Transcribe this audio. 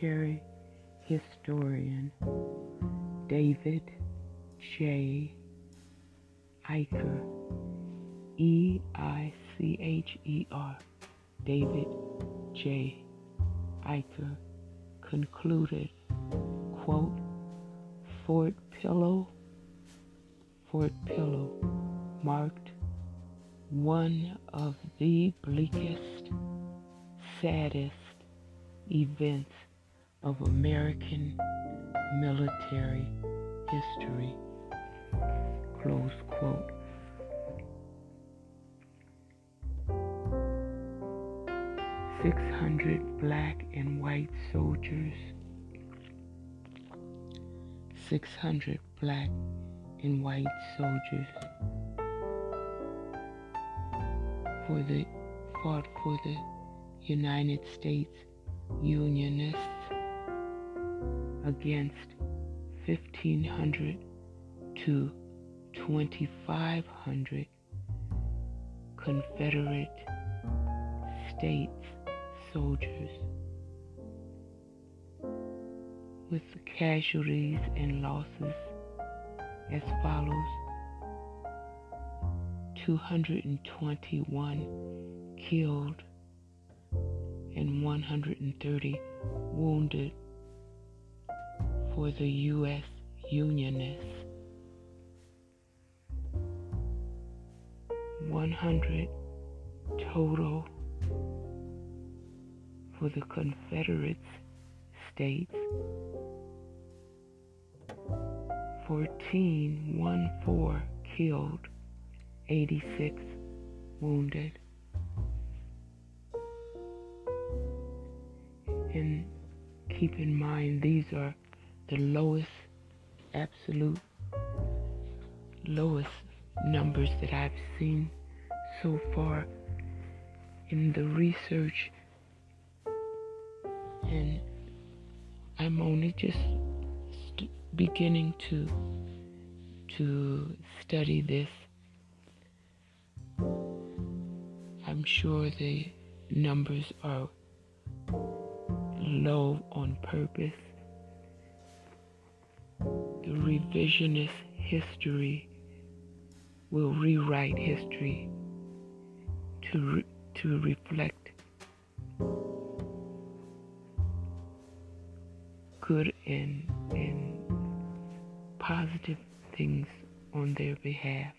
military historian David J. Eicher, E I C H E R, David J. Eicher, concluded, quote, Fort Pillow, Fort Pillow marked one of the bleakest, saddest events of American military history. Close quote. Six hundred black and white soldiers. Six hundred black and white soldiers for the fought for the United States Unionists against 1500 to 2500 Confederate States soldiers. With casualties and losses as follows. 221 killed and 130 wounded for the U.S. Unionists. 100 total for the Confederate States. 14, 1 4 killed, 86 wounded. And keep in mind, these are the lowest, absolute lowest numbers that I've seen so far in the research. And I'm only just st- beginning to to study this. I'm sure the numbers are low on purpose. Revisionist history will rewrite history to re- to reflect good and and positive things on their behalf.